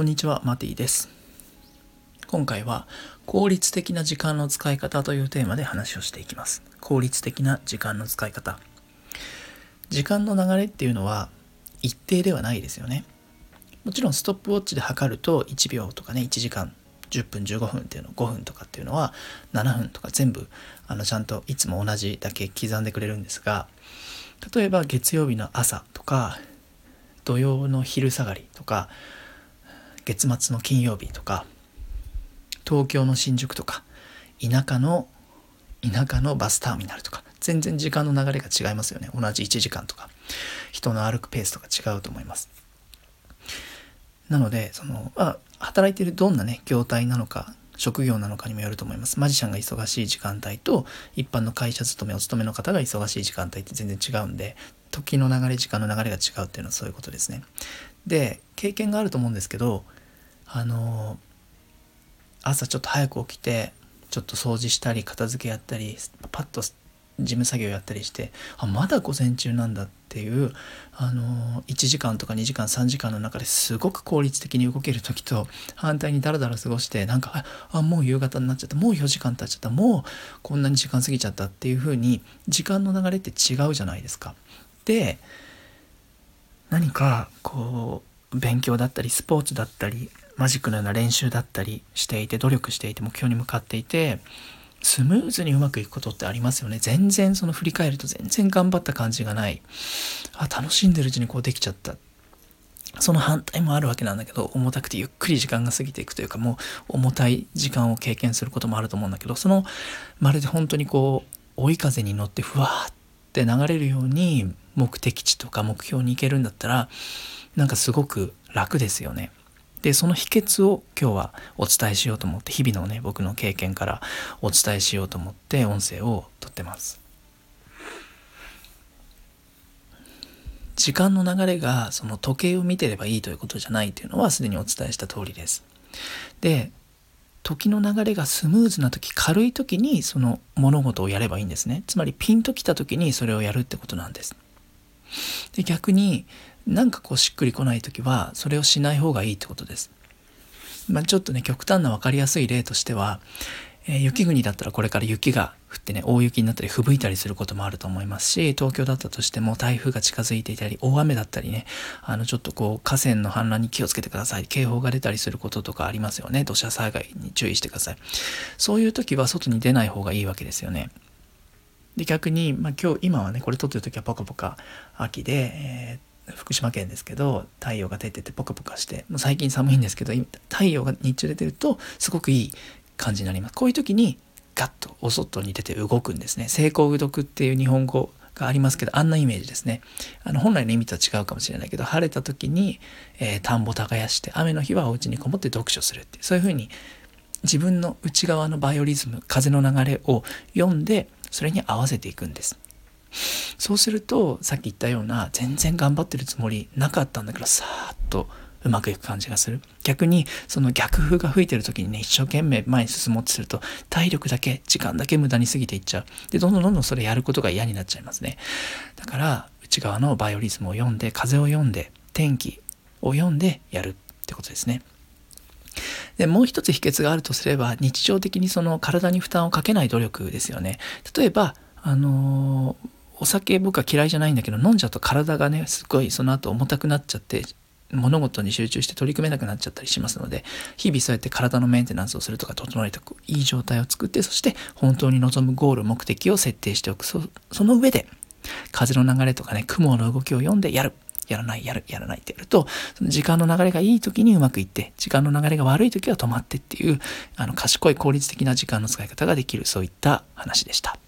こんにちは、マティです。今回は効率的な時間の使い方というテーマで話をしていきます。効率的な時間の使い方。時間の流れっていうのは一定ではないですよね。もちろんストップウォッチで測ると1秒とかね、1時間、10分、15分っていうの、5分とかっていうのは7分とか全部あのちゃんといつも同じだけ刻んでくれるんですが、例えば月曜日の朝とか土曜の昼下がりとか月末の金曜日とか東京の新宿とか田舎の田舎のバスターミナルとか全然時間の流れが違いますよね。同じ1時間とか人の歩くペースとか違うと思います。なのでそのあ働いてるどんなね業態なのか職業なのかにもよると思います。マジシャンが忙しい時間帯と一般の会社勤めお勤めの方が忙しい時間帯って全然違うんで時の流れ時間の流れが違うっていうのはそういうことですね。で経験があると思うんですけどあの朝ちょっと早く起きてちょっと掃除したり片付けやったりパッと事務作業やったりしてあまだ午前中なんだっていうあの1時間とか2時間3時間の中ですごく効率的に動ける時と反対にダラダラ過ごしてなんかあもう夕方になっちゃったもう4時間経っちゃったもうこんなに時間過ぎちゃったっていう風に時間の流れって違うじゃないですか。で何かこう勉強だったりスポーツだったりマジックのような練習だったりしていて努力していて目標に向かっていてスムーズにうまくいくことってありますよね。全然その振り返ると全然頑張った感じがない。あ楽しんでるうちにこうできちゃった。その反対もあるわけなんだけど重たくてゆっくり時間が過ぎていくというかもう重たい時間を経験することもあると思うんだけどそのまるで本当にこう追い風に乗ってふわーって流れるように目的地とか目標に行けるんだったらなんかすごく楽ですよね。でその秘訣を今日はお伝えしようと思って日々のね僕の経験からお伝えしようと思って音声をとってます時間の流れがその時計を見てればいいということじゃないというのはすでにお伝えした通りですで時の流れがスムーズな時軽い時にその物事をやればいいんですねつまりピンときた時にそれをやるってことなんですで逆になんかこうしっくりこない時はそれをしない方がいいってことです。まあ、ちょっとね極端な分かりやすい例としては、え、雪国だったらこれから雪が降ってね大雪になったり吹雪いたりすることもあると思いますし東京だったとしても台風が近づいていたり大雨だったりねあのちょっとこう河川の氾濫に気をつけてください。警報が出たりすることとかありますよね。土砂災害に注意してください。そういう時は外に出ない方がいいわけですよね。で逆に、まあ、今日今はねこれ撮ってる時はポカポカ秋で、えー福島県ですけど太陽が出ててポカポカしてもう最近寒いんですけど太陽が日中出てるとすごくいい感じになります。こういう時にガッとお外に出て動くんですね。成功うどくっていう日本語がありますけどあんなイメージですね。あの本来の意味とは違うかもしれないけど晴れた時に、えー、田んぼ耕して雨の日はお家にこもって読書するっていうそういうふうに自分の内側のバイオリズム風の流れを読んでそれに合わせていくんです。そうするとさっき言ったような全然頑張ってるつもりなかったんだけどさーっとうまくいく感じがする。逆にその逆風が吹いてる時にね一生懸命前に進もうとすると体力だけ時間だけ無駄に過ぎていっちゃう。でどんどんどんどんそれやることが嫌になっちゃいますね。だから内側のバイオリズムを読んで風を読んで天気を読んでやるってことですね。でもう一つ秘訣があるとすれば日常的にその体に負担をかけない努力ですよね。例えばあのーお酒僕は嫌いじゃないんだけど飲んじゃうと体がねすごいその後重たくなっちゃって物事に集中して取り組めなくなっちゃったりしますので日々そうやって体のメンテナンスをするとか整えておくいい状態を作ってそして本当に望むゴール目的を設定しておく。その上で風の流れとかね雲の動きを読んでやる。やらないやるやらないってやるとその時間の流れがいい時にうまくいって時間の流れが悪い時は止まってっていうあの賢い効率的な時間の使い方ができる。そういった話でした。